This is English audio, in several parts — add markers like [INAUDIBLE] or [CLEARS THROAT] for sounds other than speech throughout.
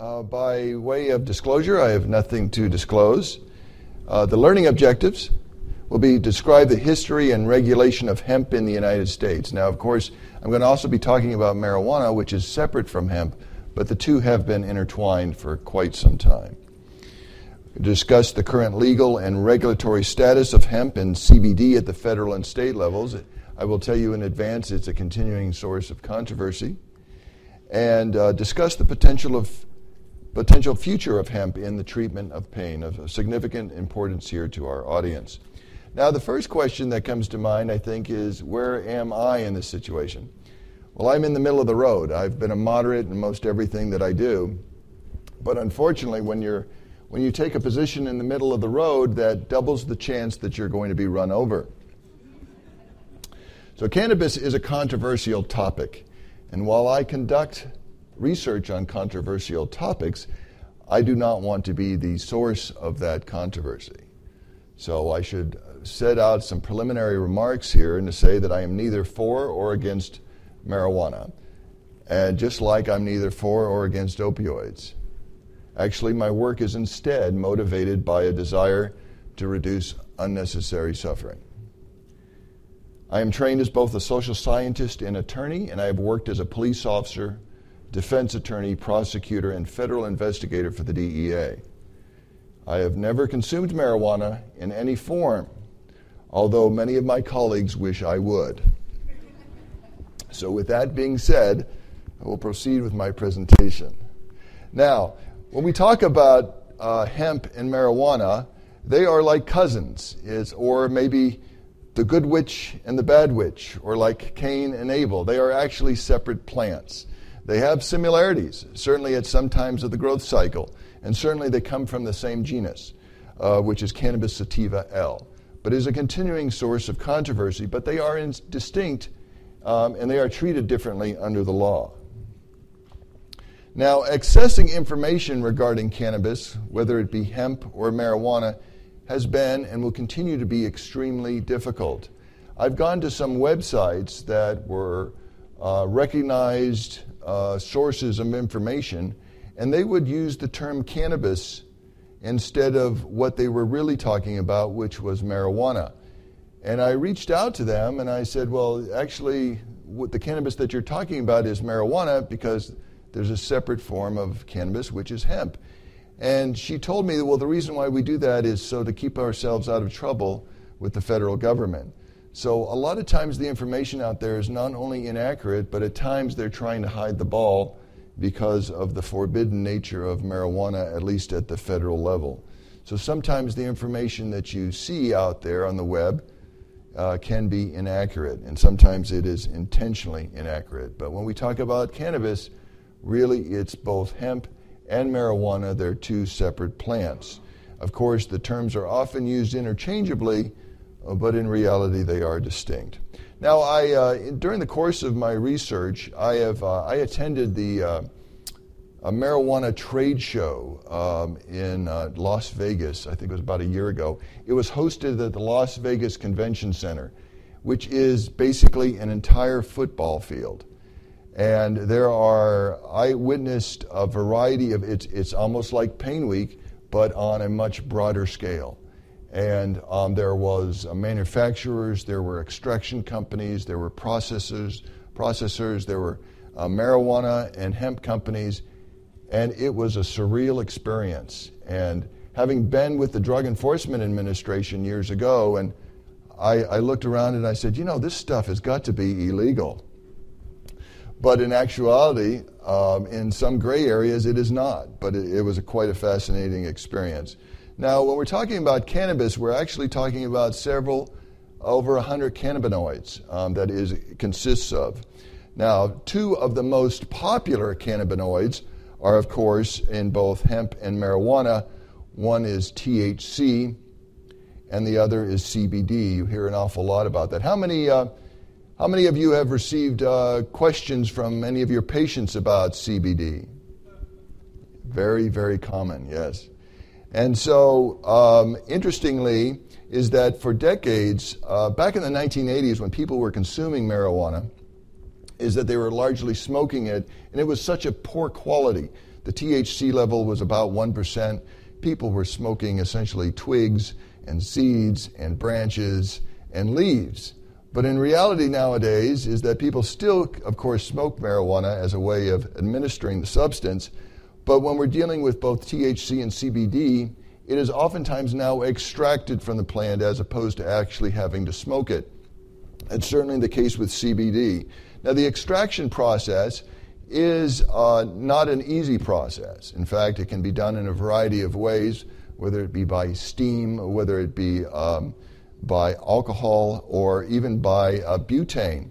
Uh, by way of disclosure, I have nothing to disclose. Uh, the learning objectives will be describe the history and regulation of hemp in the United States. Now, of course, I'm going to also be talking about marijuana, which is separate from hemp, but the two have been intertwined for quite some time. Discuss the current legal and regulatory status of hemp and CBD at the federal and state levels. I will tell you in advance it's a continuing source of controversy. And uh, discuss the potential of potential future of hemp in the treatment of pain, of significant importance here to our audience. Now, the first question that comes to mind, I think, is where am I in this situation? Well, I'm in the middle of the road. I've been a moderate in most everything that I do. But unfortunately, when, you're, when you take a position in the middle of the road, that doubles the chance that you're going to be run over. So, cannabis is a controversial topic. And while I conduct research on controversial topics, I do not want to be the source of that controversy. So I should set out some preliminary remarks here and to say that I am neither for or against marijuana. And just like I'm neither for or against opioids. Actually, my work is instead motivated by a desire to reduce unnecessary suffering. I am trained as both a social scientist and attorney, and I have worked as a police officer defense attorney, prosecutor, and federal investigator for the DEA. I have never consumed marijuana in any form, although many of my colleagues wish I would. So, with that being said, I will proceed with my presentation. Now, when we talk about uh, hemp and marijuana, they are like cousins, is, or maybe the good witch and the bad witch, or like Cain and Abel. They are actually separate plants. They have similarities, certainly at some times of the growth cycle, and certainly they come from the same genus, uh, which is Cannabis sativa L. But is a continuing source of controversy, but they are in, distinct um, and they are treated differently under the law. Now, accessing information regarding cannabis, whether it be hemp or marijuana, has been and will continue to be extremely difficult. I've gone to some websites that were uh, recognized uh, sources of information, and they would use the term cannabis instead of what they were really talking about, which was marijuana. And I reached out to them and I said, well, actually, the cannabis that you're talking about is marijuana because there's a separate form of cannabis, which is hemp. And she told me, well, the reason why we do that is so to keep ourselves out of trouble with the federal government. So a lot of times the information out there is not only inaccurate, but at times they're trying to hide the ball because of the forbidden nature of marijuana, at least at the federal level. So sometimes the information that you see out there on the web uh, can be inaccurate, and sometimes it is intentionally inaccurate. But when we talk about cannabis, really it's both hemp and marijuana. They're two separate plants. Of course, the terms are often used interchangeably uh, but in reality they are distinct. Now, I, uh, during the course of my research, I, have, uh, I attended the uh, marijuana trade show um, in Las Vegas, I think it was about a year ago. It was hosted at the Las Vegas Convention Center, which is basically an entire football field. And there are, I witnessed a variety of, it's, it's almost like Pain Week, but on a much broader scale and um, there was uh, manufacturers, there were extraction companies, there were processors, processors, there were uh, marijuana and hemp companies, and it was a surreal experience. And having been with the Drug Enforcement Administration years ago, and I, I looked around and I said, you know, this stuff has got to be illegal. But in actuality, um, in some gray areas, it is not. But it, it was a quite a fascinating experience. Now, when we're talking about cannabis, we're actually talking about several, over 100 cannabinoids um, that is consists of. Now, two of the most popular cannabinoids are, of course, in both hemp and marijuana. One is THC, and the other is CBD. You hear an awful lot about that. How many, uh, how many of you have received uh, questions from any of your patients about CBD? Very, very common, yes. And so, um, interestingly, is that for decades, uh, back in the 1980s, when people were consuming marijuana, is that they were largely smoking it, and it was such a poor quality. the THC level was about 1%. People were smoking essentially twigs and seeds and branches and leaves. But in reality nowadays is that people still, of course, smoke marijuana as a way of administering the substance. But when we're dealing with both THC and CBD, it is oftentimes now extracted from the plant as opposed to actually having to smoke it. That's certainly the case with CBD. Now, the extraction process is uh, not an easy process. In fact, it can be done in a variety of ways, whether it be by steam, whether it be um, by alcohol or even by uh, butane.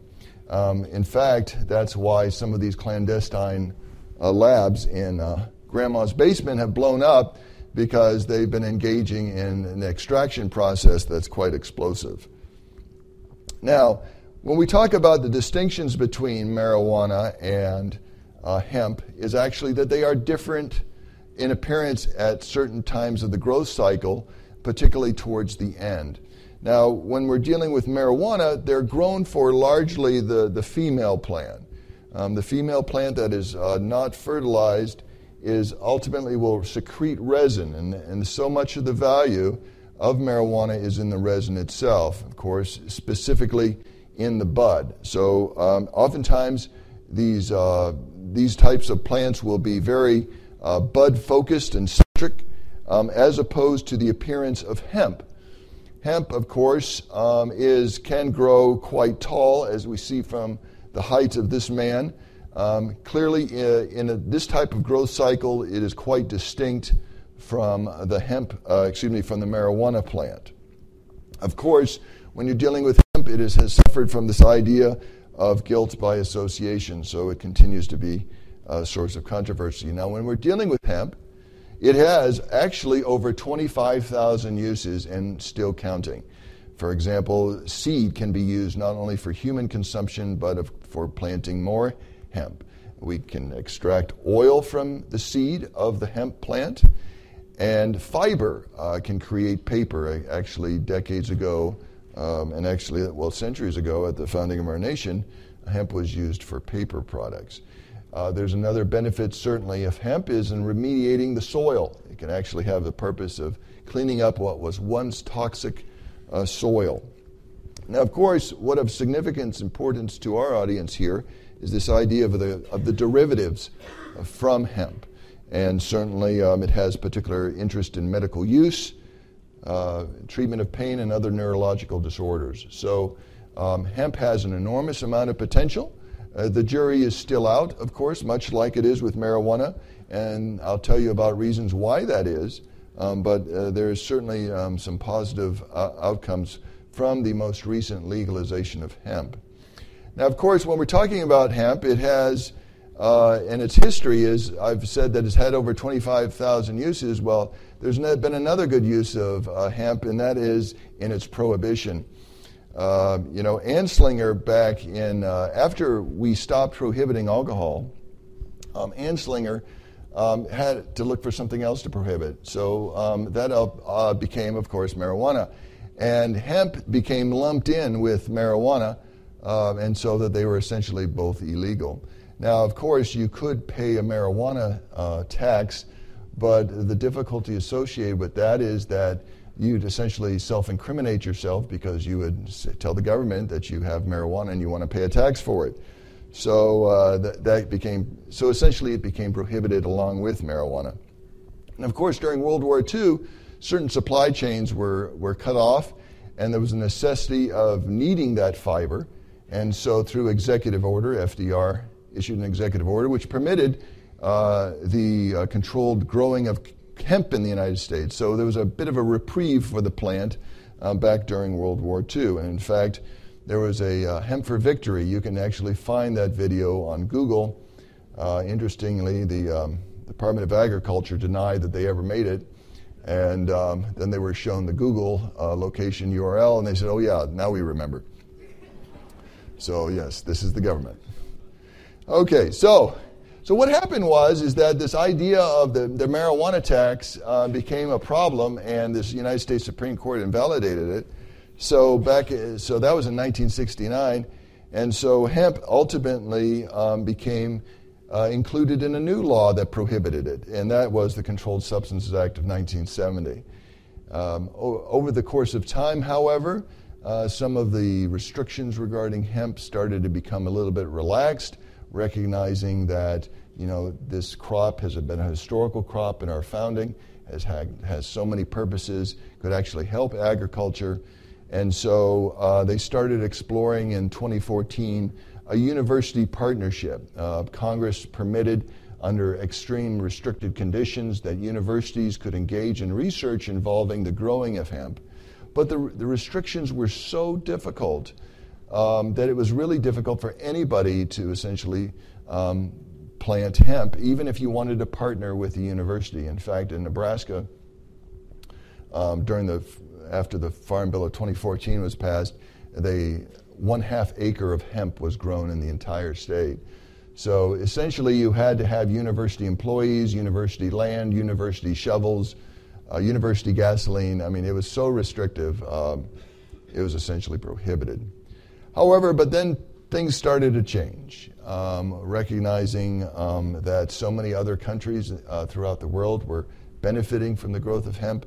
Um, in fact, that's why some of these clandestine uh, labs in uh, grandma's basement have blown up because they've been engaging in an extraction process that's quite explosive. Now, when we talk about the distinctions between marijuana and uh, hemp, is actually that they are different in appearance at certain times of the growth cycle, particularly towards the end. Now, when we're dealing with marijuana, they're grown for largely the, the female plant. Um, the female plant that is uh, not fertilized is ultimately will secrete resin, and, and so much of the value of marijuana is in the resin itself, of course, specifically in the bud. So, um, oftentimes, these, uh, these types of plants will be very uh, bud focused and centric, um, as opposed to the appearance of hemp Hemp, of course, um, is can grow quite tall, as we see from the height of this man. Um, clearly, uh, in a, this type of growth cycle, it is quite distinct from the hemp, uh, excuse me, from the marijuana plant. Of course, when you're dealing with hemp, it is, has suffered from this idea of guilt by association, so it continues to be a source of controversy. Now, when we're dealing with hemp, it has actually over 25,000 uses and still counting. For example, seed can be used not only for human consumption but for planting more hemp. We can extract oil from the seed of the hemp plant, and fiber uh, can create paper. Actually, decades ago, um, and actually, well, centuries ago at the founding of our nation, hemp was used for paper products. Uh, there's another benefit, certainly, if hemp is in remediating the soil. It can actually have the purpose of cleaning up what was once toxic uh, soil. Now, of course, what of significance importance to our audience here is this idea of the, of the derivatives from hemp. And certainly um, it has particular interest in medical use, uh, treatment of pain, and other neurological disorders. So, um, hemp has an enormous amount of potential. Uh, the jury is still out, of course, much like it is with marijuana, and I'll tell you about reasons why that is. Um, but uh, there is certainly um, some positive uh, outcomes from the most recent legalization of hemp. Now, of course, when we're talking about hemp, it has, uh, and its history is, I've said that it's had over 25,000 uses. Well, there's been another good use of uh, hemp, and that is in its prohibition. Uh, you know, Anslinger back in, uh, after we stopped prohibiting alcohol, um, Anslinger um, had to look for something else to prohibit. So um, that uh, became, of course, marijuana. And hemp became lumped in with marijuana, uh, and so that they were essentially both illegal. Now, of course, you could pay a marijuana uh, tax, but the difficulty associated with that is that you'd essentially self incriminate yourself because you would tell the government that you have marijuana and you want to pay a tax for it. So uh, that, that became, so essentially it became prohibited along with marijuana. And of course, during World War II, certain supply chains were, were cut off, and there was a necessity of needing that fiber. And so, through executive order, FDR issued an executive order which permitted uh, the uh, controlled growing of hemp in the United States. So there was a bit of a reprieve for the plant uh, back during World War II. And in fact, there was a uh, Hemp for Victory. You can actually find that video on Google. Uh, interestingly, the um, Department of Agriculture denied that they ever made it. And um, then they were shown the Google uh, location URL, and they said, oh, yeah, now we remember. So, yes, this is the government. Okay, so so what happened was is that this idea of the, the marijuana tax uh, became a problem, and this United States Supreme Court invalidated it. So back, so that was in 1969, and so hemp ultimately um, became uh, included in a new law that prohibited it, and that was the Controlled Substances Act of 1970. Um, o- over the course of time, however, uh, some of the restrictions regarding hemp started to become a little bit relaxed, recognizing that you know this crop has been a historical crop in our founding, has had, has so many purposes, could actually help agriculture, and so uh, they started exploring in 2014 a university partnership. Uh, Congress permitted, under extreme restricted conditions, that universities could engage in research involving the growing of hemp. But the, the restrictions were so difficult um, that it was really difficult for anybody to essentially um, plant hemp, even if you wanted to partner with the university. In fact, in Nebraska, um, during the after the Farm Bill of 2014 was passed, they one half acre of hemp was grown in the entire state. So essentially, you had to have university employees, university land, university shovels, uh, university gasoline. I mean, it was so restrictive, um, it was essentially prohibited. However, but then things started to change, um, recognizing um, that so many other countries uh, throughout the world were benefiting from the growth of hemp.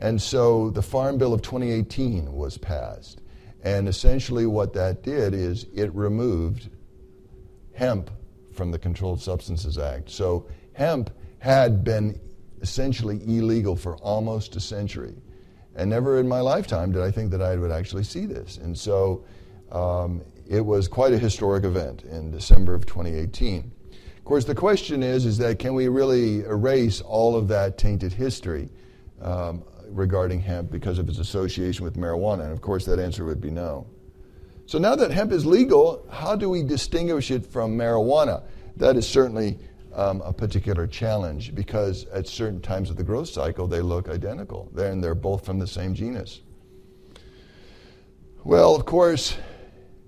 And so the Farm Bill of 2018 was passed. And essentially, what that did is it removed hemp from the Controlled Substances Act. So, hemp had been essentially illegal for almost a century. And never in my lifetime did I think that I would actually see this. And so, um, it was quite a historic event in December of 2018. Of course, the question is, is that can we really erase all of that tainted history? Um, regarding hemp because of its association with marijuana? And of course, that answer would be no. So now that hemp is legal, how do we distinguish it from marijuana? That is certainly um, a particular challenge because at certain times of the growth cycle, they look identical. They're, and they're both from the same genus. Well, of course,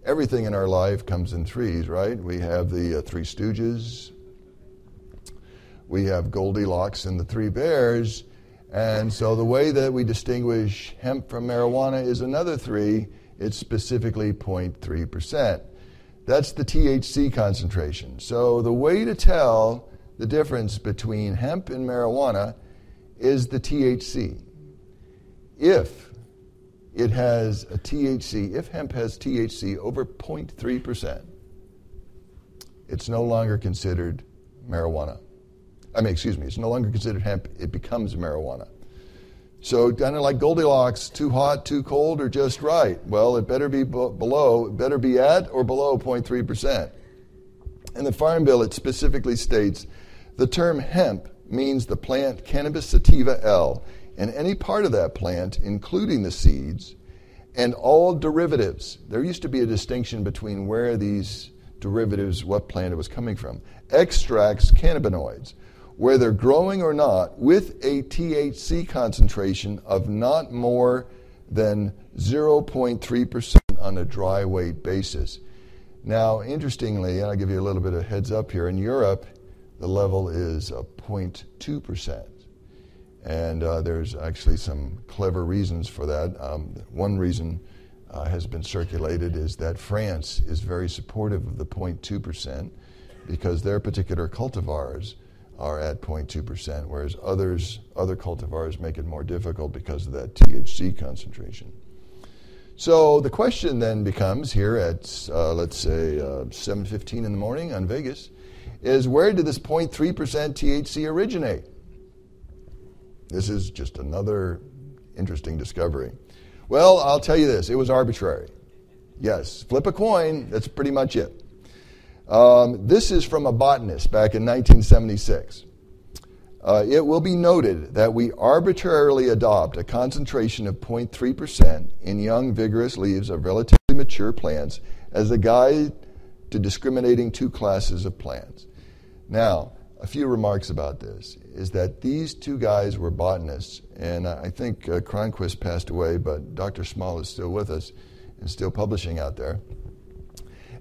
everything in our life comes in threes, right? We have the uh, Three Stooges, we have Goldilocks and the Three Bears, and so the way that we distinguish hemp from marijuana is another three. It's specifically 0.3%. That's the THC concentration. So the way to tell the difference between hemp and marijuana is the THC. If it has a THC, if hemp has THC over 0.3%, it's no longer considered marijuana. I mean, excuse me, it's no longer considered hemp, it becomes marijuana. So, kind of like Goldilocks, too hot, too cold, or just right? Well, it better be below, it better be at or below 0.3%. In the Farm Bill, it specifically states the term hemp means the plant Cannabis sativa L, and any part of that plant, including the seeds, and all derivatives. There used to be a distinction between where these derivatives, what plant it was coming from. Extracts cannabinoids whether growing or not, with a THC concentration of not more than 0.3% on a dry weight basis. Now, interestingly, and I'll give you a little bit of heads up here, in Europe, the level is 0.2%. And uh, there's actually some clever reasons for that. Um, one reason uh, has been circulated is that France is very supportive of the 0.2% because their particular cultivars are at 0.2%, whereas others, other cultivars make it more difficult because of that THC concentration. So the question then becomes here at, uh, let's say, uh, 7.15 in the morning on Vegas, is where did this 0.3% THC originate? This is just another interesting discovery. Well, I'll tell you this it was arbitrary. Yes, flip a coin, that's pretty much it. Um, this is from a botanist back in 1976. Uh, it will be noted that we arbitrarily adopt a concentration of 0.3% in young, vigorous leaves of relatively mature plants as a guide to discriminating two classes of plants. Now, a few remarks about this is that these two guys were botanists, and I think uh, Cronquist passed away, but Dr. Small is still with us and still publishing out there.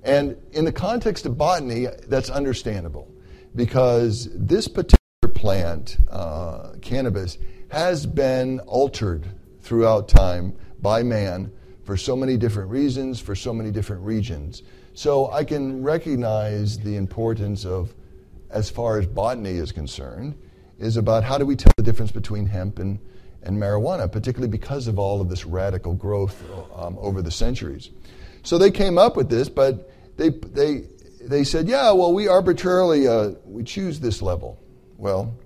And in the context of botany, that's understandable because this particular plant, uh, cannabis, has been altered throughout time by man for so many different reasons, for so many different regions. So I can recognize the importance of as far as botany is concerned, is about how do we tell the difference between hemp and, and marijuana, particularly because of all of this radical growth um, over the centuries. So they came up with this, but they, they, they said, yeah, well, we arbitrarily uh, we choose this level. Well,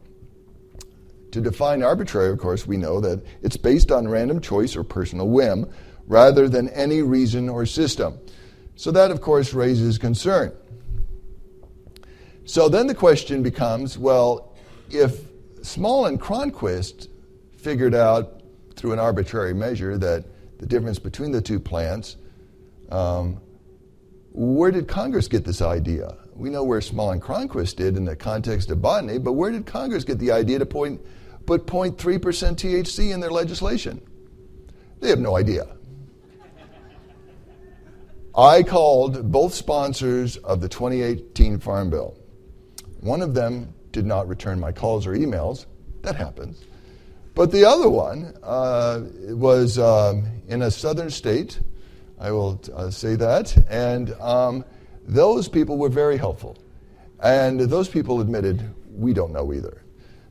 to define arbitrary, of course, we know that it's based on random choice or personal whim rather than any reason or system. So that, of course, raises concern. So then the question becomes well, if Small and Cronquist figured out through an arbitrary measure that the difference between the two plants, um, where did Congress get this idea? We know where Small and Cronquist did in the context of botany, but where did Congress get the idea to point, put 0.3% THC in their legislation? They have no idea. I called both sponsors of the 2018 Farm Bill. One of them did not return my calls or emails. That happens. But the other one uh, was um, in a southern state. I will uh, say that. And um, those people were very helpful. And those people admitted, we don't know either.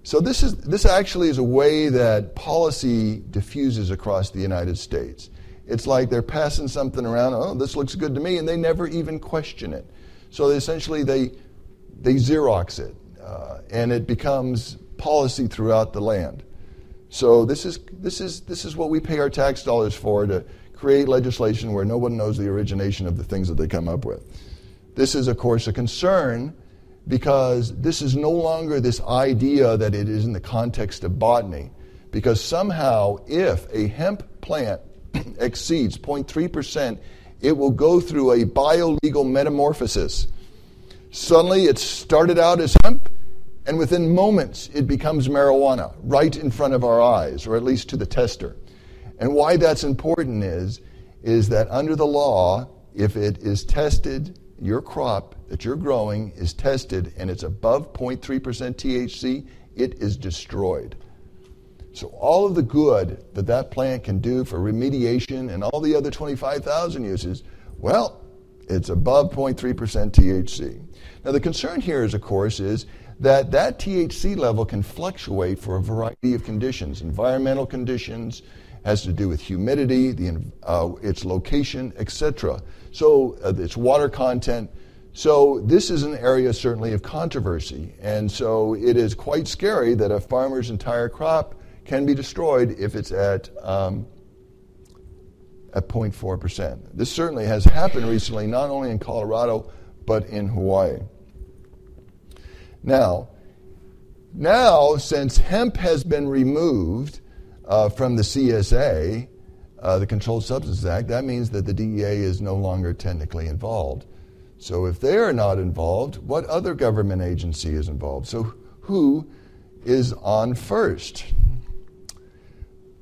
So this, is, this actually is a way that policy diffuses across the United States. It's like they're passing something around, oh, this looks good to me, and they never even question it. So essentially, they they Xerox it, uh, and it becomes policy throughout the land. So this is, this, is, this is what we pay our tax dollars for to create legislation where no one knows the origination of the things that they come up with. This is, of course, a concern because this is no longer this idea that it is in the context of botany. Because somehow, if a hemp plant [CLEARS THROAT] exceeds 0.3%, it will go through a biolegal metamorphosis Suddenly, it started out as hemp, and within moments, it becomes marijuana right in front of our eyes, or at least to the tester. And why that's important is, is that under the law, if it is tested, your crop that you're growing is tested and it's above 0.3% THC, it is destroyed. So all of the good that that plant can do for remediation and all the other 25,000 uses, well, it's above 0.3% THC. Now, the concern here is, of course, is that that THC level can fluctuate for a variety of conditions, environmental conditions, has to do with humidity, the, uh, its location, etc. So, uh, its water content. So, this is an area certainly of controversy. And so, it is quite scary that a farmer's entire crop can be destroyed if it's at, um, at 0.4%. This certainly has happened recently, not only in Colorado, but in Hawaii. Now, now since hemp has been removed uh, from the CSA, uh, the Controlled Substances Act, that means that the DEA is no longer technically involved. So if they are not involved, what other government agency is involved? So who is on first?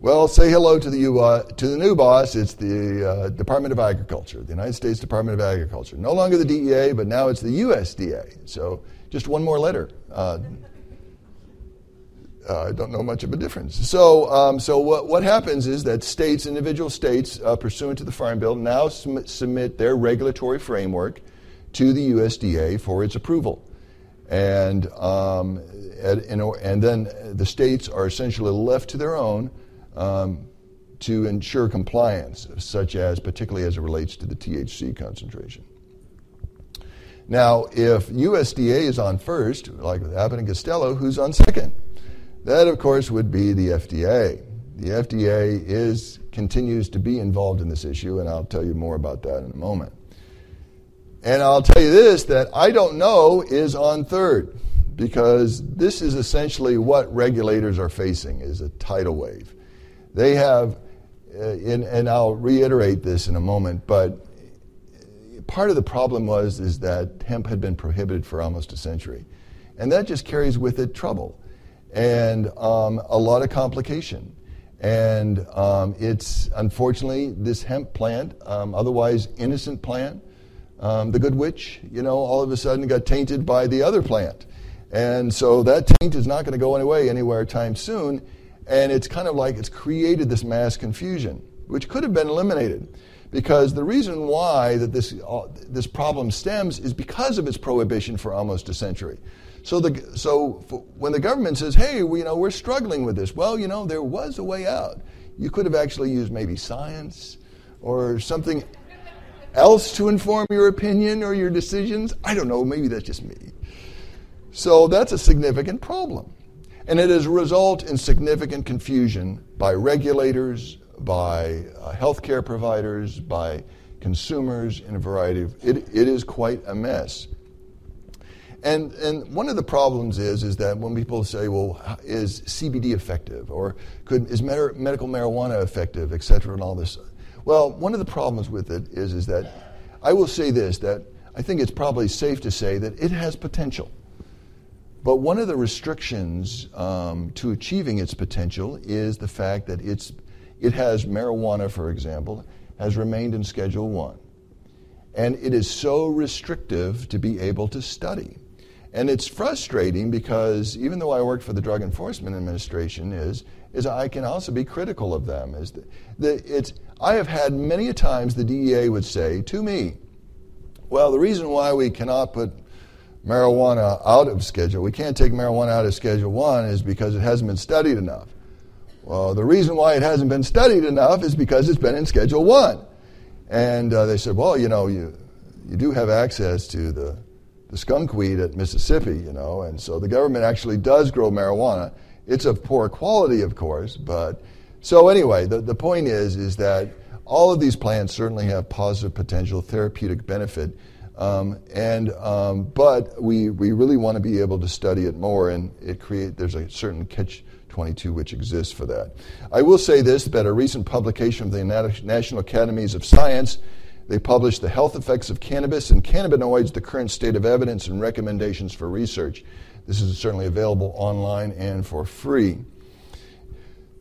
Well, say hello to the, uh, to the new boss. It's the uh, Department of Agriculture, the United States Department of Agriculture. No longer the DEA, but now it's the USDA. So just one more letter. Uh, uh, I don't know much of a difference. So, um, so what, what happens is that states, individual states, uh, pursuant to the Farm Bill, now sum- submit their regulatory framework to the USDA for its approval. And, um, and, and then the states are essentially left to their own um, to ensure compliance, such as particularly as it relates to the THC concentration. Now, if USDA is on first, like with Abbott and Costello, who's on second? That, of course, would be the FDA. The FDA is continues to be involved in this issue, and I'll tell you more about that in a moment. And I'll tell you this that I don't know is on third because this is essentially what regulators are facing is a tidal wave. They have, uh, in, and I'll reiterate this in a moment, but part of the problem was is that hemp had been prohibited for almost a century, and that just carries with it trouble and um, a lot of complication. And um, it's unfortunately this hemp plant, um, otherwise innocent plant, um, the good witch, you know, all of a sudden got tainted by the other plant. And so that taint is not going to go away anywhere time soon. And it's kind of like it's created this mass confusion, which could have been eliminated. Because the reason why that this, uh, this problem stems is because of its prohibition for almost a century. So, the, so when the government says, hey, we, you know, we're struggling with this, well, you know, there was a way out. You could have actually used maybe science or something else to inform your opinion or your decisions. I don't know, maybe that's just me. So that's a significant problem. And it has result in significant confusion by regulators, by uh, healthcare providers, by consumers in a variety of it, it is quite a mess. And, and one of the problems is, is that when people say, well, is CBD effective? Or could, is med- medical marijuana effective, et cetera, and all this? Well, one of the problems with it is, is that I will say this, that I think it's probably safe to say that it has potential. But one of the restrictions um, to achieving its potential is the fact that it's, it has marijuana, for example, has remained in Schedule 1. And it is so restrictive to be able to study. And it's frustrating because even though I worked for the Drug Enforcement Administration, is, is I can also be critical of them. Is the, the, it's, I have had many a times the DEA would say to me, well, the reason why we cannot put marijuana out of Schedule, we can't take marijuana out of Schedule 1 is because it hasn't been studied enough. Well, the reason why it hasn't been studied enough is because it's been in Schedule 1. And uh, they said, well, you know, you, you do have access to the the skunk weed at Mississippi, you know, and so the government actually does grow marijuana. It's of poor quality, of course, but so anyway, the, the point is is that all of these plants certainly have positive potential therapeutic benefit, um, and um, but we we really want to be able to study it more, and it create there's a certain catch. 22 which exists for that. I will say this that a recent publication of the National Academies of Science they published The Health Effects of Cannabis and Cannabinoids, the Current State of Evidence and Recommendations for Research. This is certainly available online and for free.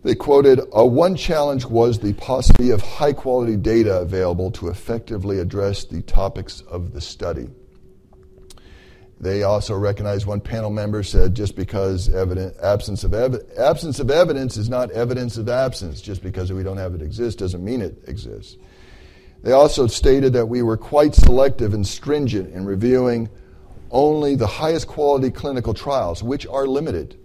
They quoted uh, One challenge was the paucity of high quality data available to effectively address the topics of the study. They also recognized one panel member said just because evidence, absence, of absence of evidence is not evidence of absence, just because we don't have it exist doesn't mean it exists. They also stated that we were quite selective and stringent in reviewing only the highest quality clinical trials, which are limited,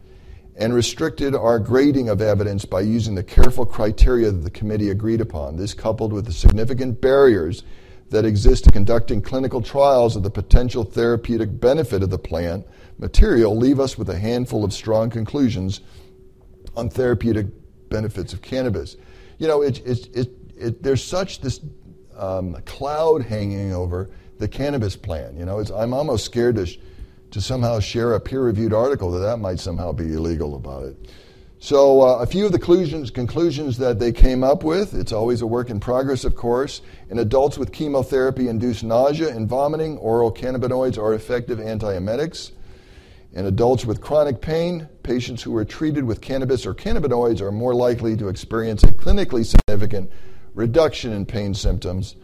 and restricted our grading of evidence by using the careful criteria that the committee agreed upon. This, coupled with the significant barriers that exist to conducting clinical trials of the potential therapeutic benefit of the plant material, leave us with a handful of strong conclusions on therapeutic benefits of cannabis. You know, it, it, it, there's such this um, cloud hanging over the cannabis plan. You know, I'm almost scared to, sh- to somehow share a peer-reviewed article that that might somehow be illegal about it. So uh, a few of the conclusions, conclusions that they came up with, it's always a work in progress, of course. In adults with chemotherapy-induced nausea and vomiting, oral cannabinoids are effective antiemetics. In adults with chronic pain, patients who are treated with cannabis or cannabinoids are more likely to experience a clinically significant reduction in pain symptoms.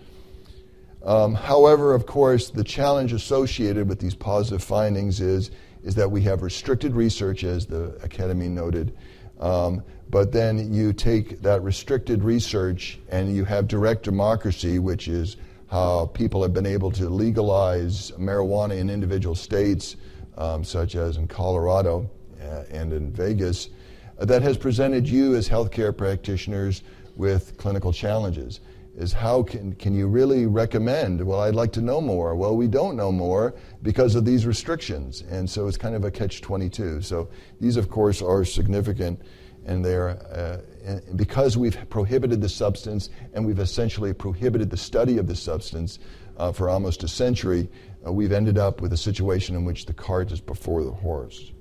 Um, however, of course, the challenge associated with these positive findings is, is that we have restricted research, as the Academy noted. Um, but then you take that restricted research and you have direct democracy, which is how people have been able to legalize marijuana in individual states, um, such as in Colorado uh, and in Vegas, uh, that has presented you as healthcare practitioners with clinical challenges is how can, can you really recommend? Well, I'd like to know more. Well, we don't know more because of these restrictions. And so it's kind of a catch 22. So these, of course, are significant. And they're, uh, and because we've prohibited the substance and we've essentially prohibited the study of the substance uh, for almost a century, uh, we've ended up with a situation in which the cart is before the horse.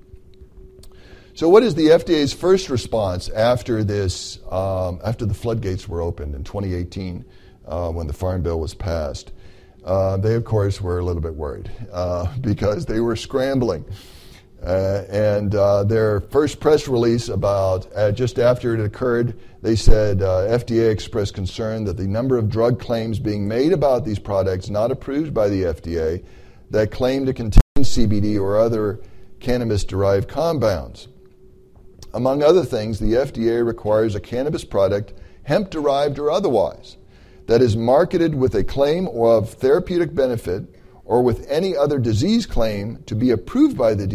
So, what is the FDA's first response after this, um, after the floodgates were opened in 2018 uh, when the Farm Bill was passed? Uh, they, of course, were a little bit worried uh, [LAUGHS] because they were scrambling. Uh, and uh, their first press release about uh, just after it occurred, they said FDA expressed concern that the number of drug claims being made about these products not approved by the FDA that claim to contain CBD or other cannabis derived compounds. Among other things, the FDA requires a cannabis product, hemp derived or otherwise, that is marketed with a claim of therapeutic benefit or with any other disease claim to be approved by the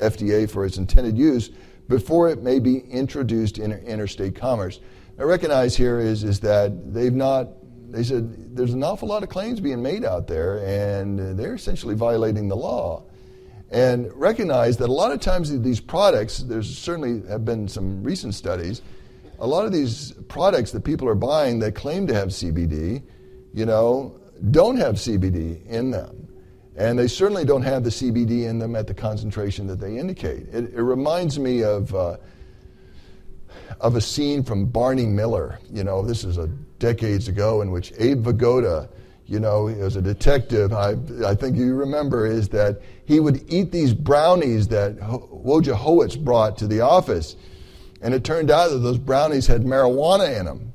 FDA for its intended use before it may be introduced in interstate commerce. I recognize here is, is that they've not, they said there's an awful lot of claims being made out there, and they're essentially violating the law. And recognize that a lot of times these products, there's certainly have been some recent studies, a lot of these products that people are buying that claim to have CBD, you know, don't have CBD in them. And they certainly don't have the CBD in them at the concentration that they indicate. It, it reminds me of, uh, of a scene from Barney Miller. You know, this is a decades ago in which Abe Vigoda, you know, as a detective, I, I think you remember, is that he would eat these brownies that Wojciechowski brought to the office and it turned out that those brownies had marijuana in them.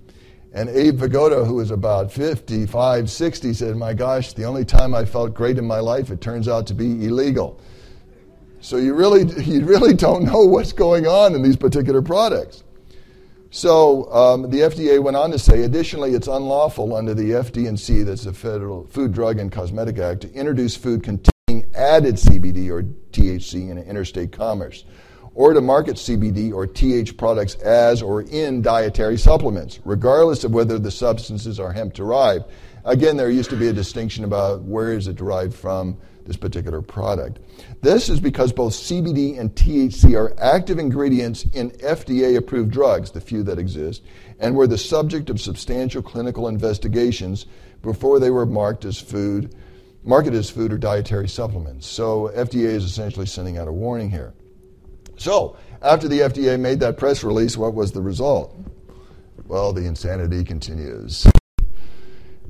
And Abe Vigoda, who was about 55, 60, said, My gosh, the only time I felt great in my life, it turns out to be illegal. So you really, [LAUGHS] you really don't know what's going on in these particular products. So um, the FDA went on to say, additionally, it's unlawful under the FD&C, that's the Federal Food, Drug, and Cosmetic Act, to introduce food containing added CBD or THC in interstate commerce or to market CBD or TH products as or in dietary supplements, regardless of whether the substances are hemp derived. Again, there used to be a distinction about where is it derived from this particular product. This is because both CBD and THC are active ingredients in FDA approved drugs, the few that exist, and were the subject of substantial clinical investigations before they were marked as food, marketed as food or dietary supplements. So FDA is essentially sending out a warning here. So, after the FDA made that press release, what was the result? Well, the insanity continues.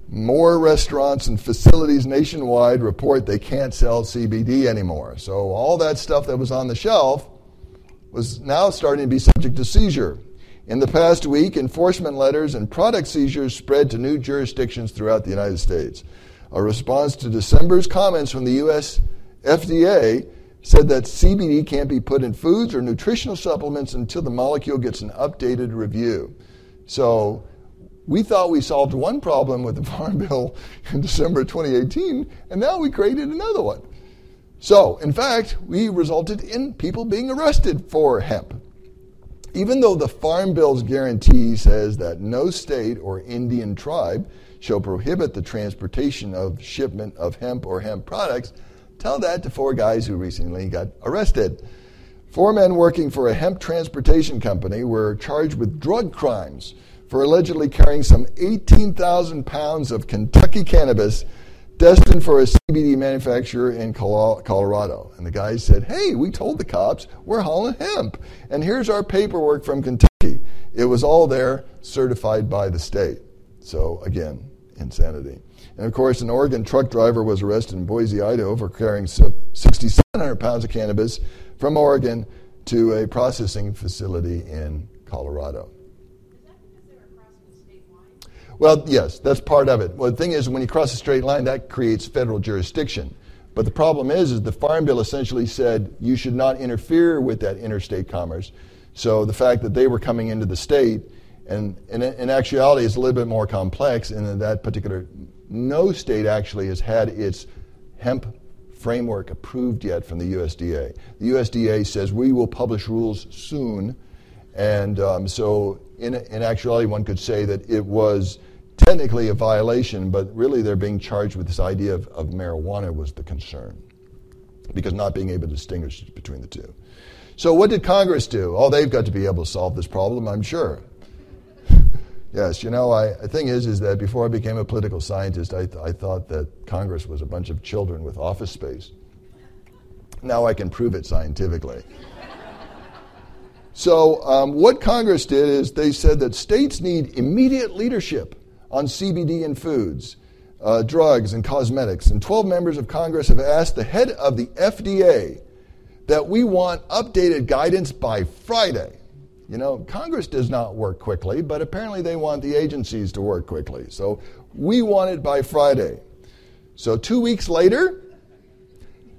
More restaurants and facilities nationwide report they can't sell CBD anymore. So, all that stuff that was on the shelf was now starting to be subject to seizure. In the past week, enforcement letters and product seizures spread to new jurisdictions throughout the United States. A response to December's comments from the U.S. FDA said that CBD can't be put in foods or nutritional supplements until the molecule gets an updated review. So we thought we solved one problem with the [LAUGHS] Farm Bill in December 2018, and now we created another one. So, in fact, we resulted in people being arrested for hemp. Even though the Farm Bill's guarantee says that no state or Indian tribe shall prohibit the transportation of shipment of hemp or hemp products, Tell that to four guys who recently got arrested. Four men working for a hemp transportation company were charged with drug crimes for allegedly carrying some 18,000 pounds of Kentucky cannabis destined for a CBD manufacturer in Colorado. And the guys said, Hey, we told the cops we're hauling hemp. And here's our paperwork from Kentucky. It was all there, certified by the state. So, again, insanity. And of course, an Oregon truck driver was arrested in Boise, Idaho for carrying 6,700 pounds of cannabis from Oregon to a processing facility in Colorado. Well, yes, that's part of it. Well, the thing is, when you cross a straight line, that creates federal jurisdiction. But the problem is, is the Farm Bill essentially said you should not interfere with that interstate commerce. So the fact that they were coming into the state, and, and in actuality, it's a little bit more complex in that particular no state actually has had its hemp framework approved yet from the USDA. The USDA says we will publish rules soon, and um, so in, in actuality, one could say that it was technically a violation, but really they're being charged with this idea of, of marijuana was the concern, because not being able to distinguish between the two. So, what did Congress do? Oh, they've got to be able to solve this problem, I'm sure. [LAUGHS] Yes, you know, I, the thing is, is that before I became a political scientist, I, th- I thought that Congress was a bunch of children with office space. Now I can prove it scientifically. [LAUGHS] so, um, what Congress did is they said that states need immediate leadership on CBD and foods, uh, drugs, and cosmetics. And 12 members of Congress have asked the head of the FDA that we want updated guidance by Friday. You know, Congress does not work quickly, but apparently they want the agencies to work quickly. So we want it by Friday. So two weeks later,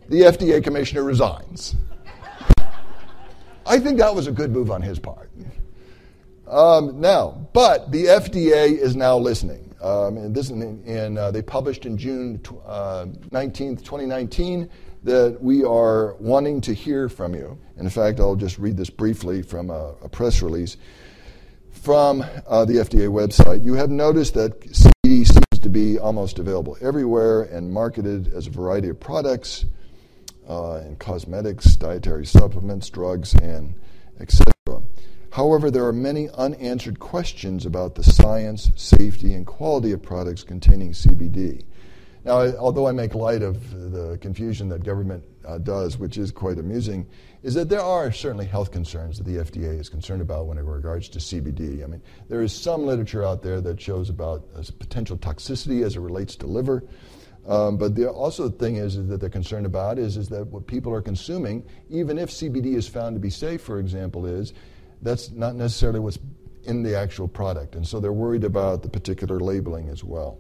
the FDA commissioner resigns. I think that was a good move on his part. Um, now, but the FDA is now listening. um, and this in, in uh, they published in June uh, 19th, 2019, that we are wanting to hear from you. In fact, I'll just read this briefly from a, a press release from uh, the FDA website. You have noticed that CBD seems to be almost available everywhere and marketed as a variety of products uh, in cosmetics, dietary supplements, drugs, and etc. However, there are many unanswered questions about the science, safety, and quality of products containing CBD. Now, although I make light of the confusion that government uh, does, which is quite amusing, is that there are certainly health concerns that the FDA is concerned about when it regards to CBD. I mean, there is some literature out there that shows about potential toxicity as it relates to liver. Um, but the also the thing is, is that they're concerned about is, is that what people are consuming, even if CBD is found to be safe, for example, is that's not necessarily what's in the actual product. And so they're worried about the particular labeling as well.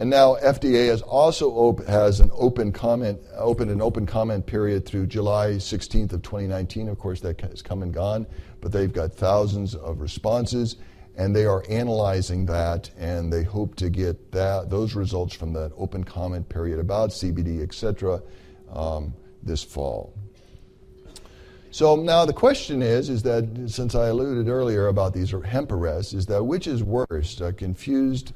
And now FDA has also op- has an open comment, opened an open comment period through July 16th of 2019. Of course, that has come and gone, but they've got thousands of responses, and they are analyzing that, and they hope to get that those results from that open comment period about CBD, et cetera, um, this fall. So now the question is, is that since I alluded earlier about these hemp arrests, is that which is worse, a confused,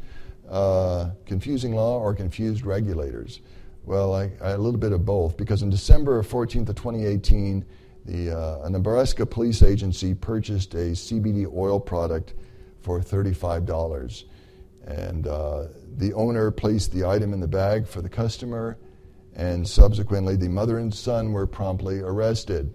uh, confusing law or confused regulators? Well, I, I, a little bit of both, because in December 14th of 2018, the uh, Nebraska police agency purchased a CBD oil product for $35. And uh, the owner placed the item in the bag for the customer, and subsequently the mother and son were promptly arrested.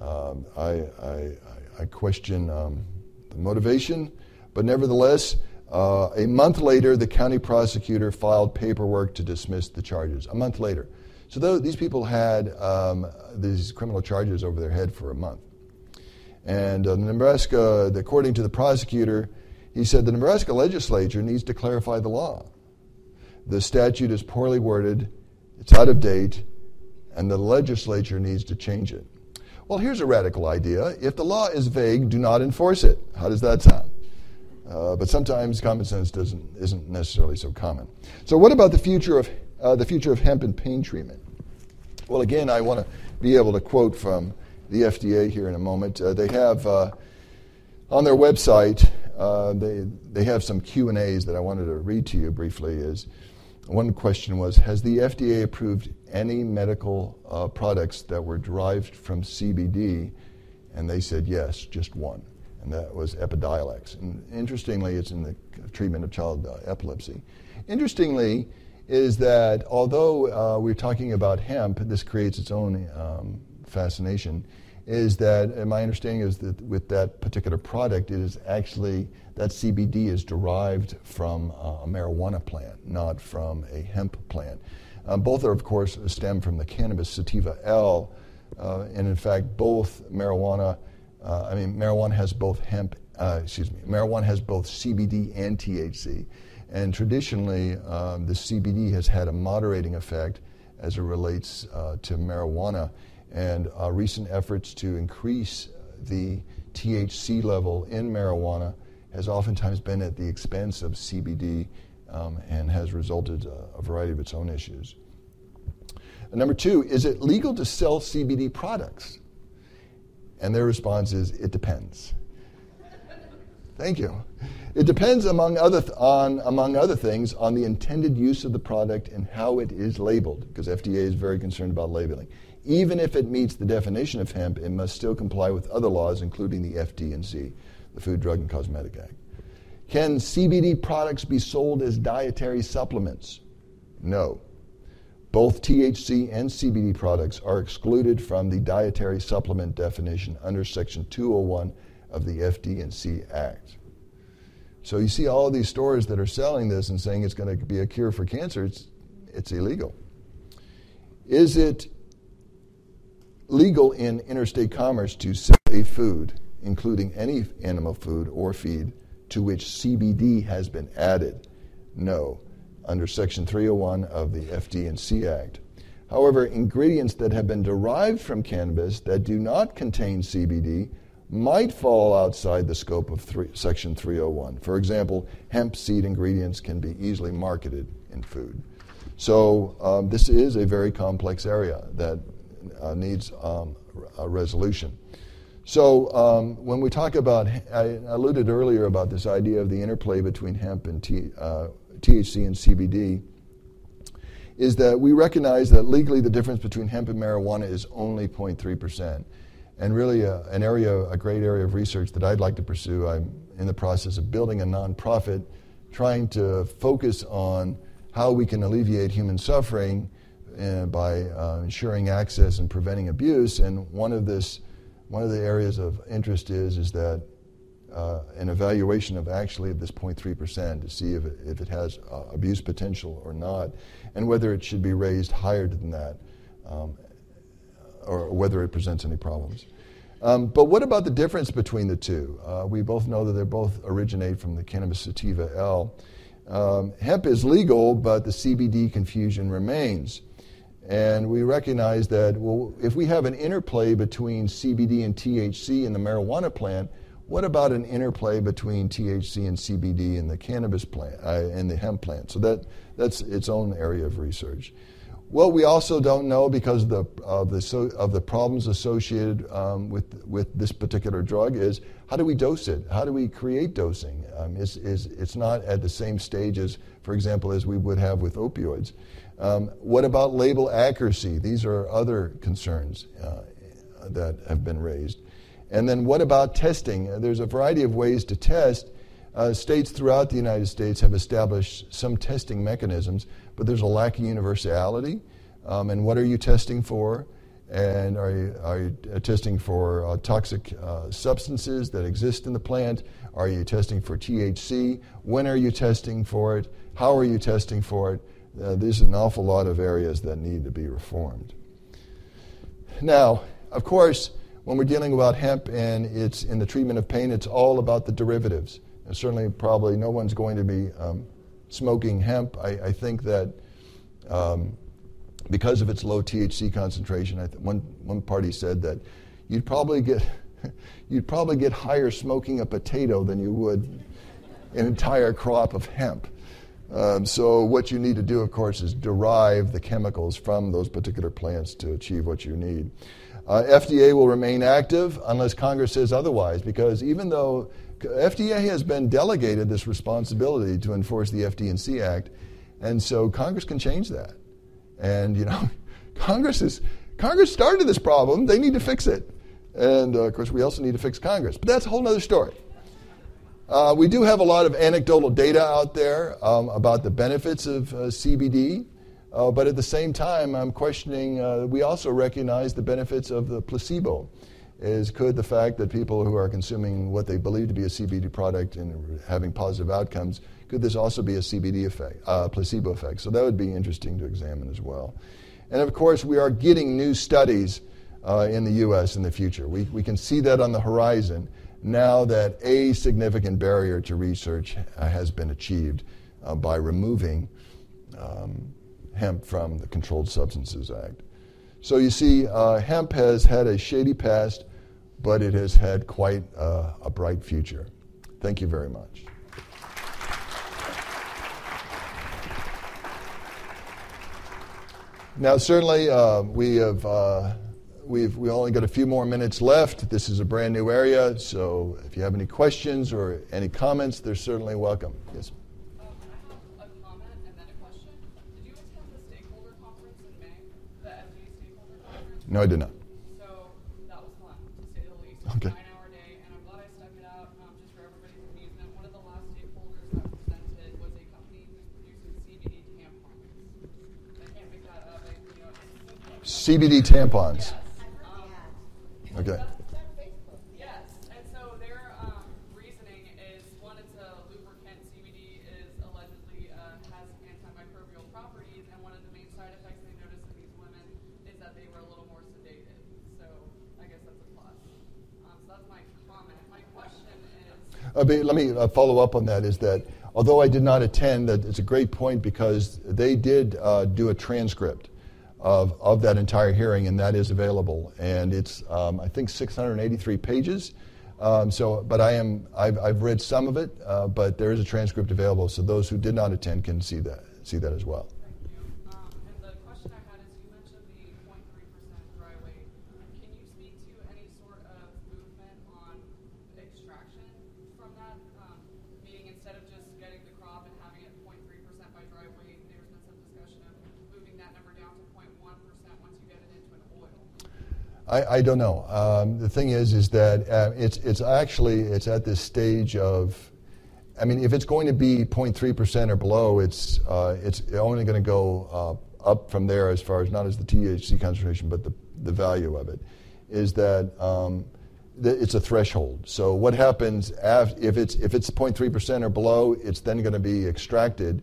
Um, I, I, I, question um, the motivation, but nevertheless, uh, a month later, the county prosecutor filed paperwork to dismiss the charges. A month later. So th- these people had um, these criminal charges over their head for a month. And uh, Nebraska, according to the prosecutor, he said the Nebraska legislature needs to clarify the law. The statute is poorly worded, it's out of date, and the legislature needs to change it. Well, here's a radical idea. If the law is vague, do not enforce it. How does that sound? Uh, but sometimes common sense doesn't, isn't necessarily so common. So, what about the future of, uh, the future of hemp and pain treatment? Well, again, I want to be able to quote from the FDA here in a moment. Uh, they have uh, on their website, uh, they, they have some Q&As that I wanted to read to you briefly. Is one question was, has the FDA approved any medical uh, products that were derived from CBD? And they said yes, just one, and that was Epidiolex. And interestingly, it's in the treatment of child uh, epilepsy. Interestingly, is that although uh, we're talking about hemp, this creates its own um, fascination. Is that my understanding is that with that particular product, it is actually that CBD is derived from uh, a marijuana plant, not from a hemp plant. Um, both are, of course, stem from the cannabis sativa L, uh, and in fact, both marijuana. Uh, I mean, marijuana has both hemp. Uh, excuse me. Marijuana has both CBD and THC, and traditionally, um, the CBD has had a moderating effect as it relates uh, to marijuana. And recent efforts to increase the THC level in marijuana has oftentimes been at the expense of CBD um, and has resulted uh, a variety of its own issues. And number two, is it legal to sell CBD products? And their response is, it depends. Thank you. It depends, among other, th- on, among other things, on the intended use of the product and how it is labeled, because FDA is very concerned about labeling. Even if it meets the definition of hemp, it must still comply with other laws, including the FD&C the Food, Drug, and Cosmetic Act. Can CBD products be sold as dietary supplements? No. Both THC and CBD products are excluded from the dietary supplement definition under Section 201 of the FD&C Act. So you see all these stores that are selling this and saying it's going to be a cure for cancer, it's, it's illegal. Is it legal in interstate commerce to sell a food including any animal food or feed to which CBD has been added? No, under Section 301 of the FD&C Act. However, ingredients that have been derived from cannabis that do not contain CBD might fall outside the scope of three, Section 301. For example, hemp seed ingredients can be easily marketed in food. So, um, this is a very complex area that uh, needs um, resolution. So, um, when we talk about, I alluded earlier about this idea of the interplay between hemp and T, uh, THC and CBD, is that we recognize that legally the difference between hemp and marijuana is only 0.3%. And really, a, uh, an area, a great area of research that I'd like to pursue. I'm in the process of building a nonprofit trying to focus on how we can alleviate human suffering uh, by uh, ensuring access and preventing abuse. And one of this one of the areas of interest is, is that uh, an evaluation of actually this 0.3% to see if it, if it has uh, abuse potential or not, and whether it should be raised higher than that, um, or whether it presents any problems. Um, but what about the difference between the two? Uh, we both know that they both originate from the cannabis sativa L. Um, hemp is legal, but the CBD confusion remains. And we recognize that well, if we have an interplay between CBD and THC in the marijuana plant, what about an interplay between THC and CBD in the cannabis plant uh, in the hemp plant? So that that's its own area of research. What we also don't know because of the of the, so, of the problems associated um, with with this particular drug is how do we dose it? How do we create dosing? Um, is, is it's not at the same stage as, for example, as we would have with opioids. Um, what about label accuracy? These are other concerns uh, that have been raised. And then what about testing? Uh, there's a variety of ways to test. Uh, states throughout the United States have established some testing mechanisms, but there's a lack of universality. Um, and what are you testing for? And are you, are you testing for uh, toxic uh, substances that exist in the plant? Are you testing for THC? When are you testing for it? How are you testing for it? Uh, there's an awful lot of areas that need to be reformed. Now, of course, when we're dealing about hemp and it's in the treatment of pain, it's all about the derivatives. And certainly, probably no one's going to be um, smoking hemp. I, I think that um, because of its low THC concentration, th- one, one party said that you'd probably get [LAUGHS] you'd probably get higher smoking a potato than you would an entire crop of hemp. Um, so, what you need to do, of course, is derive the chemicals from those particular plants to achieve what you need. Uh, FDA will remain active unless Congress says otherwise, because even though FDA has been delegated this responsibility to enforce the FD&C Act, and so Congress can change that. And, you know, [LAUGHS] Congress is Congress started this problem. They need to fix it. And, uh, of course, we also need to fix Congress. But that's a whole other story. Uh, we do have a lot of anecdotal data out there um, about the benefits of uh, CBD, uh, but at the same time, I'm questioning. Uh, we also recognize the benefits of the placebo. Is could the fact that people who are consuming what they believe to be a CBD product and having positive outcomes, could this also be a CBD effect, uh, placebo effect? So that would be interesting to examine as well. And of course, we are getting new studies uh, in the U.S. in the future. We, we can see that on the horizon now that a significant barrier to research uh, has been achieved uh, by removing um, hemp from the Controlled Substances Act. So you see, uh, hemp has had a shady past, but it has had quite uh, a bright future. Thank you very much. Now, certainly, uh, we have uh, We've we only got a few more minutes left. This is a brand new area, so if you have any questions or any comments, they're certainly welcome. Yes. Um, I have a comment and then a question. Did you attend the stakeholder conference in May, the FDA stakeholder conference? No, I did not. So that was fun, to say the least. Okay. Nine hour day, and I'm glad I stuck it out um, just for everybody's amusement. One of the last stakeholders that presented was a company who's producing CBD tampons. I can't make that up. I, you know, CBD tampons. Yes. Okay. Yes, and so their um, reasoning is one, it's a lubricant. CBD is allegedly uh, has antimicrobial properties, and one of the main side effects they noticed in these women is that they were a little more sedated. So I guess that's a plus. Um, so that's my comment. My question is. Uh, let me uh, follow up on that. Is that although I did not attend, that it's a great point because they did uh, do a transcript of, of that entire hearing, and that is available. And it's, um, I think, 683 pages. Um, so, but I am, I've, I've read some of it, uh, but there is a transcript available, so those who did not attend can see that, see that as well. Thank you. Um, and the question I had is you mentioned the 0.3% dry weight. Can you speak to any sort of movement on extraction from that? Um, meaning instead of just getting the crop and having it 0.3% by dry weight, there's been some discussion of moving that number down to 0.1% once you get it into an oil. I, I don't know. Um, the thing is, is that uh, it's it's actually it's at this stage of, I mean, if it's going to be 0.3 percent or below, it's uh, it's only going to go uh, up from there as far as not as the THC concentration, but the the value of it, is that. Um, it's a threshold. So what happens if it's if it's 0.3 percent or below? It's then going to be extracted,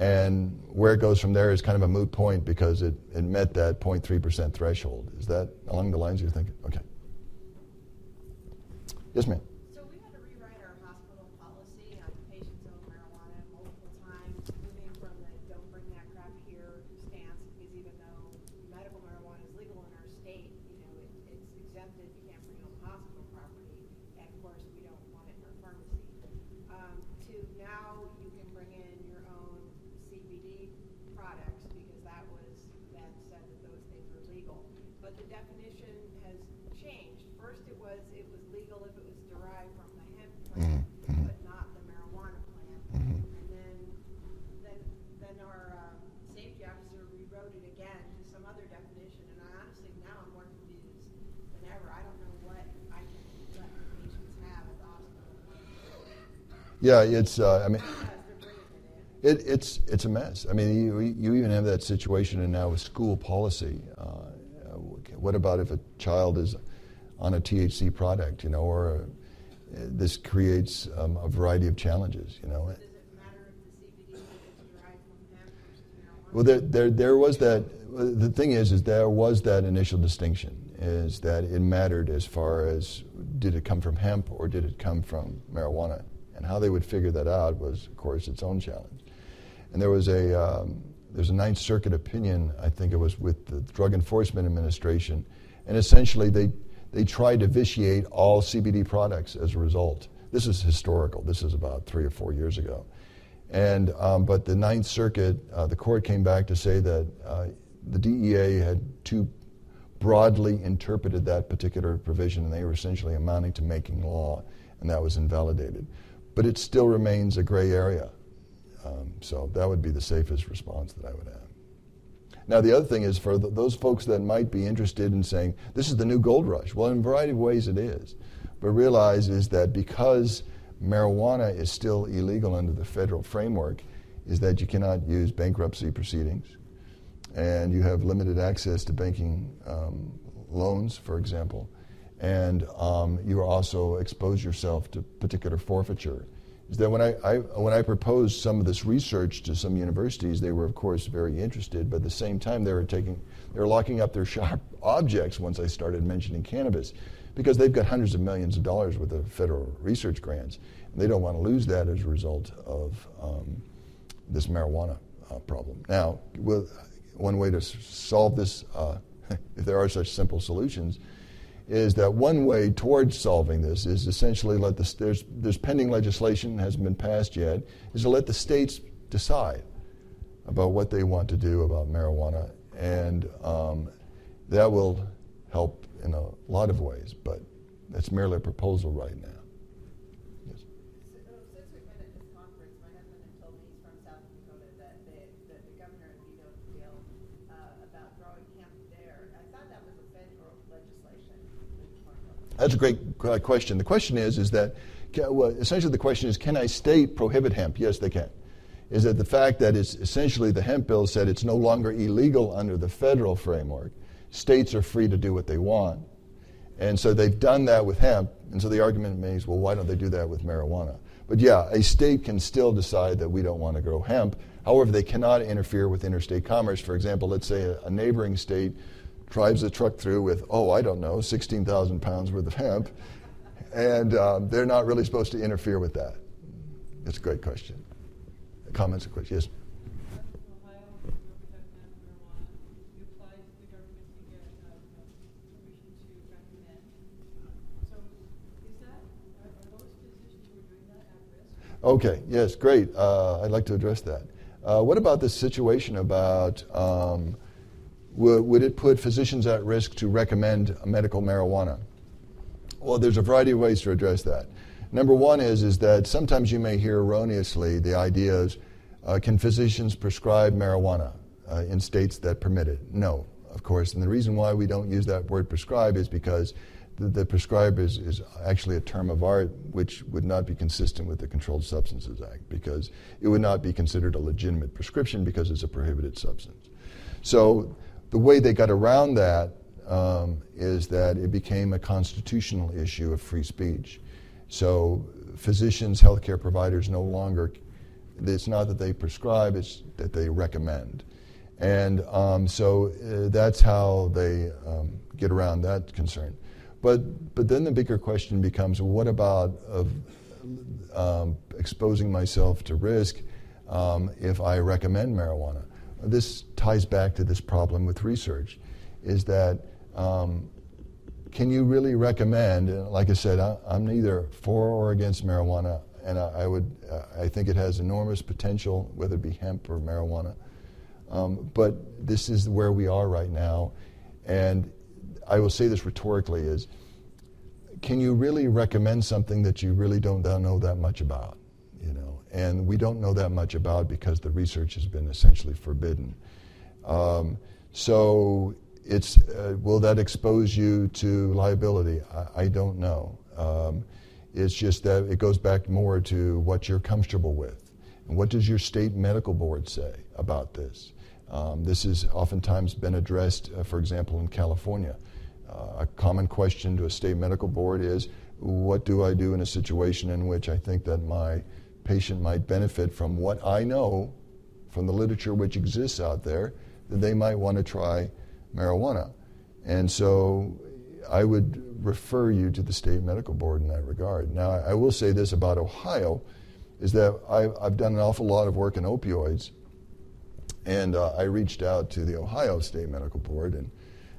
and where it goes from there is kind of a moot point because it, it met that 0.3% threshold. Is that along the lines you're thinking? Okay. Yes, ma'am. So we had to rewrite our hospital policy on patients own marijuana multiple times, moving from the don't bring that crap here stance, because even though medical marijuana is legal in our state, you know, it, it's exempted, you can't bring it on hospital property, and of course, we don't want it in our pharmacy. Um, to now, you can bring in your own CBD products, because that was, then said that those things were legal. But the definition has changed. First, it was, it was legal if it was derived from the hemp plant, Mhm, mhm. but not the marijuana plant. Mhm. And then, then, then our, um, safety officer rewrote it again to some other definition, and I honestly, now I'm more confused than ever. I don't know what I can let patients have at the hospital. Yeah, it's. Uh, I mean, Because they're bringing it it's it's a mess. I mean, you you even have that situation, and now with school policy. Uh, what about if a child is on a THC product? You know, or a, this creates um, a variety of challenges. You know. Does it matter if the CBD is derived from hemp versus marijuana? Well, there, there, there was that. The thing is, is there was that initial distinction. Is that it mattered as far as did it come from hemp or did it come from marijuana, and how they would figure that out was, of course, its own challenge. And there was a um, there's a Ninth Circuit opinion. I think it was with the Drug Enforcement Administration, and essentially they they tried to vitiate all CBD products as a result. This is historical. This is about three or four years ago. And, um, but the Ninth Circuit, uh, the court came back to say that uh, the DEA had too broadly interpreted that particular provision, and they were essentially amounting to making law, and that was invalidated. But it still remains a gray area. Um, so that would be the safest response that I would have. Now, the other thing is for th- those folks that might be interested in saying, this is the new gold rush. Well, in a variety of ways it is. But realize is that because marijuana is still illegal under the federal framework, is that you cannot use bankruptcy proceedings, and you have limited access to banking um, loans, for example, and um, you also expose yourself to particular forfeiture. Is that when I, I when I proposed some of this research to some universities, they were of course very interested, but at the same time they were taking they were locking up their [LAUGHS] sharp objects once I started mentioning cannabis, because they've got hundreds of millions of dollars worth of federal research grants, and they don't want to lose that as a result of um, this marijuana uh, problem. Now, with one way to solve this, uh, [LAUGHS] if there are such simple solutions, is that one way towards solving this is essentially let the there's there's pending legislation hasn't been passed yet is to let the states decide about what they want to do about marijuana, and um, that will help in a lot of ways. But that's merely a proposal right now. Yes. So, uh, Since we've been at this conference, my husband had told me he's from South Dakota that the, that the governor had vetoed a bill uh, about growing hemp there. I thought that was a federal legislation. That's a great uh, question. The question is, is that essentially the question is, can a state prohibit hemp? Yes, they can. Is that the fact that it's essentially the hemp bill said it's no longer illegal under the federal framework. States are free to do what they want, and so they've done that with hemp. And so the argument is, well, why don't they do that with marijuana? But yeah, a state can still decide that we don't want to grow hemp. However, they cannot interfere with interstate commerce. For example, let's say a, a neighboring state drives a truck through with, oh, I don't know, 16,000 pounds worth of hemp, and um, they're not really supposed to interfere with that. It's a great question. Comments or questions? Yes. Okay, yes, great. Uh, I'd like to address that. Uh, what about this situation about um, would it put physicians at risk to recommend medical marijuana? Well, there's a variety of ways to address that. Number one is, is that sometimes you may hear erroneously the idea is, uh, can physicians prescribe marijuana uh, in states that permit it? No, of course. And the reason why we don't use that word prescribe is because the, the prescribe is, is actually a term of art which would not be consistent with the Controlled Substances Act because it would not be considered a legitimate prescription because it's a prohibited substance. So the way they got around that um, is that it became a constitutional issue of free speech. So physicians, healthcare providers no longer, it's not that they prescribe, it's that they recommend. And um, so uh, that's how they um, get around that concern. But, but then the bigger question becomes what about um, exposing myself to risk um, if I recommend marijuana? This ties back to this problem with research is that um, can you really recommend? Like I said, I, am neither for or against marijuana, and I, I would uh, I think it has enormous potential, whether it be hemp or marijuana. Um, but this is where we are right now, and I will say this rhetorically: is can you really recommend something that you really don't know that much about? And we don't know that much about because the research has been essentially forbidden. Um, so it's uh, will that expose you to liability? I, I don't know. Um, it's just that it goes back more to what you're comfortable with. And what does your state medical board say about this? Um, this has oftentimes been addressed, uh, for example, in California. Uh, a common question to a state medical board is what do I do in a situation in which I think that my patient might benefit from what I know from the literature which exists out there that they might want to try marijuana. And so I would refer you to the state medical board in that regard. Now, I will say this about Ohio is that I've, I've done an awful lot of work in opioids, and uh, I reached out to the Ohio State Medical Board and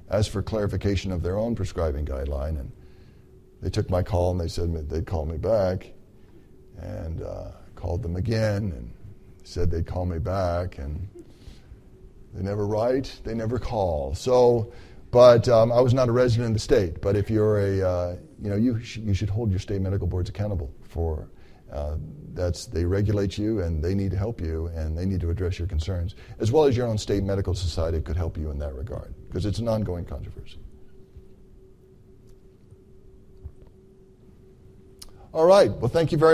asked for clarification of their own prescribing guideline. And they took my call and they said they'd call me back, and uh, called them again and said they'd call me back and they never write, they never call. So, but um, I was not a resident of the state. But if you're a, uh, you know, you, sh- you should hold your state medical boards accountable for uh, that's they regulate you and they need to help you and they need to address your concerns as well as your own state medical society could help you in that regard because it's an ongoing controversy all right well thank you very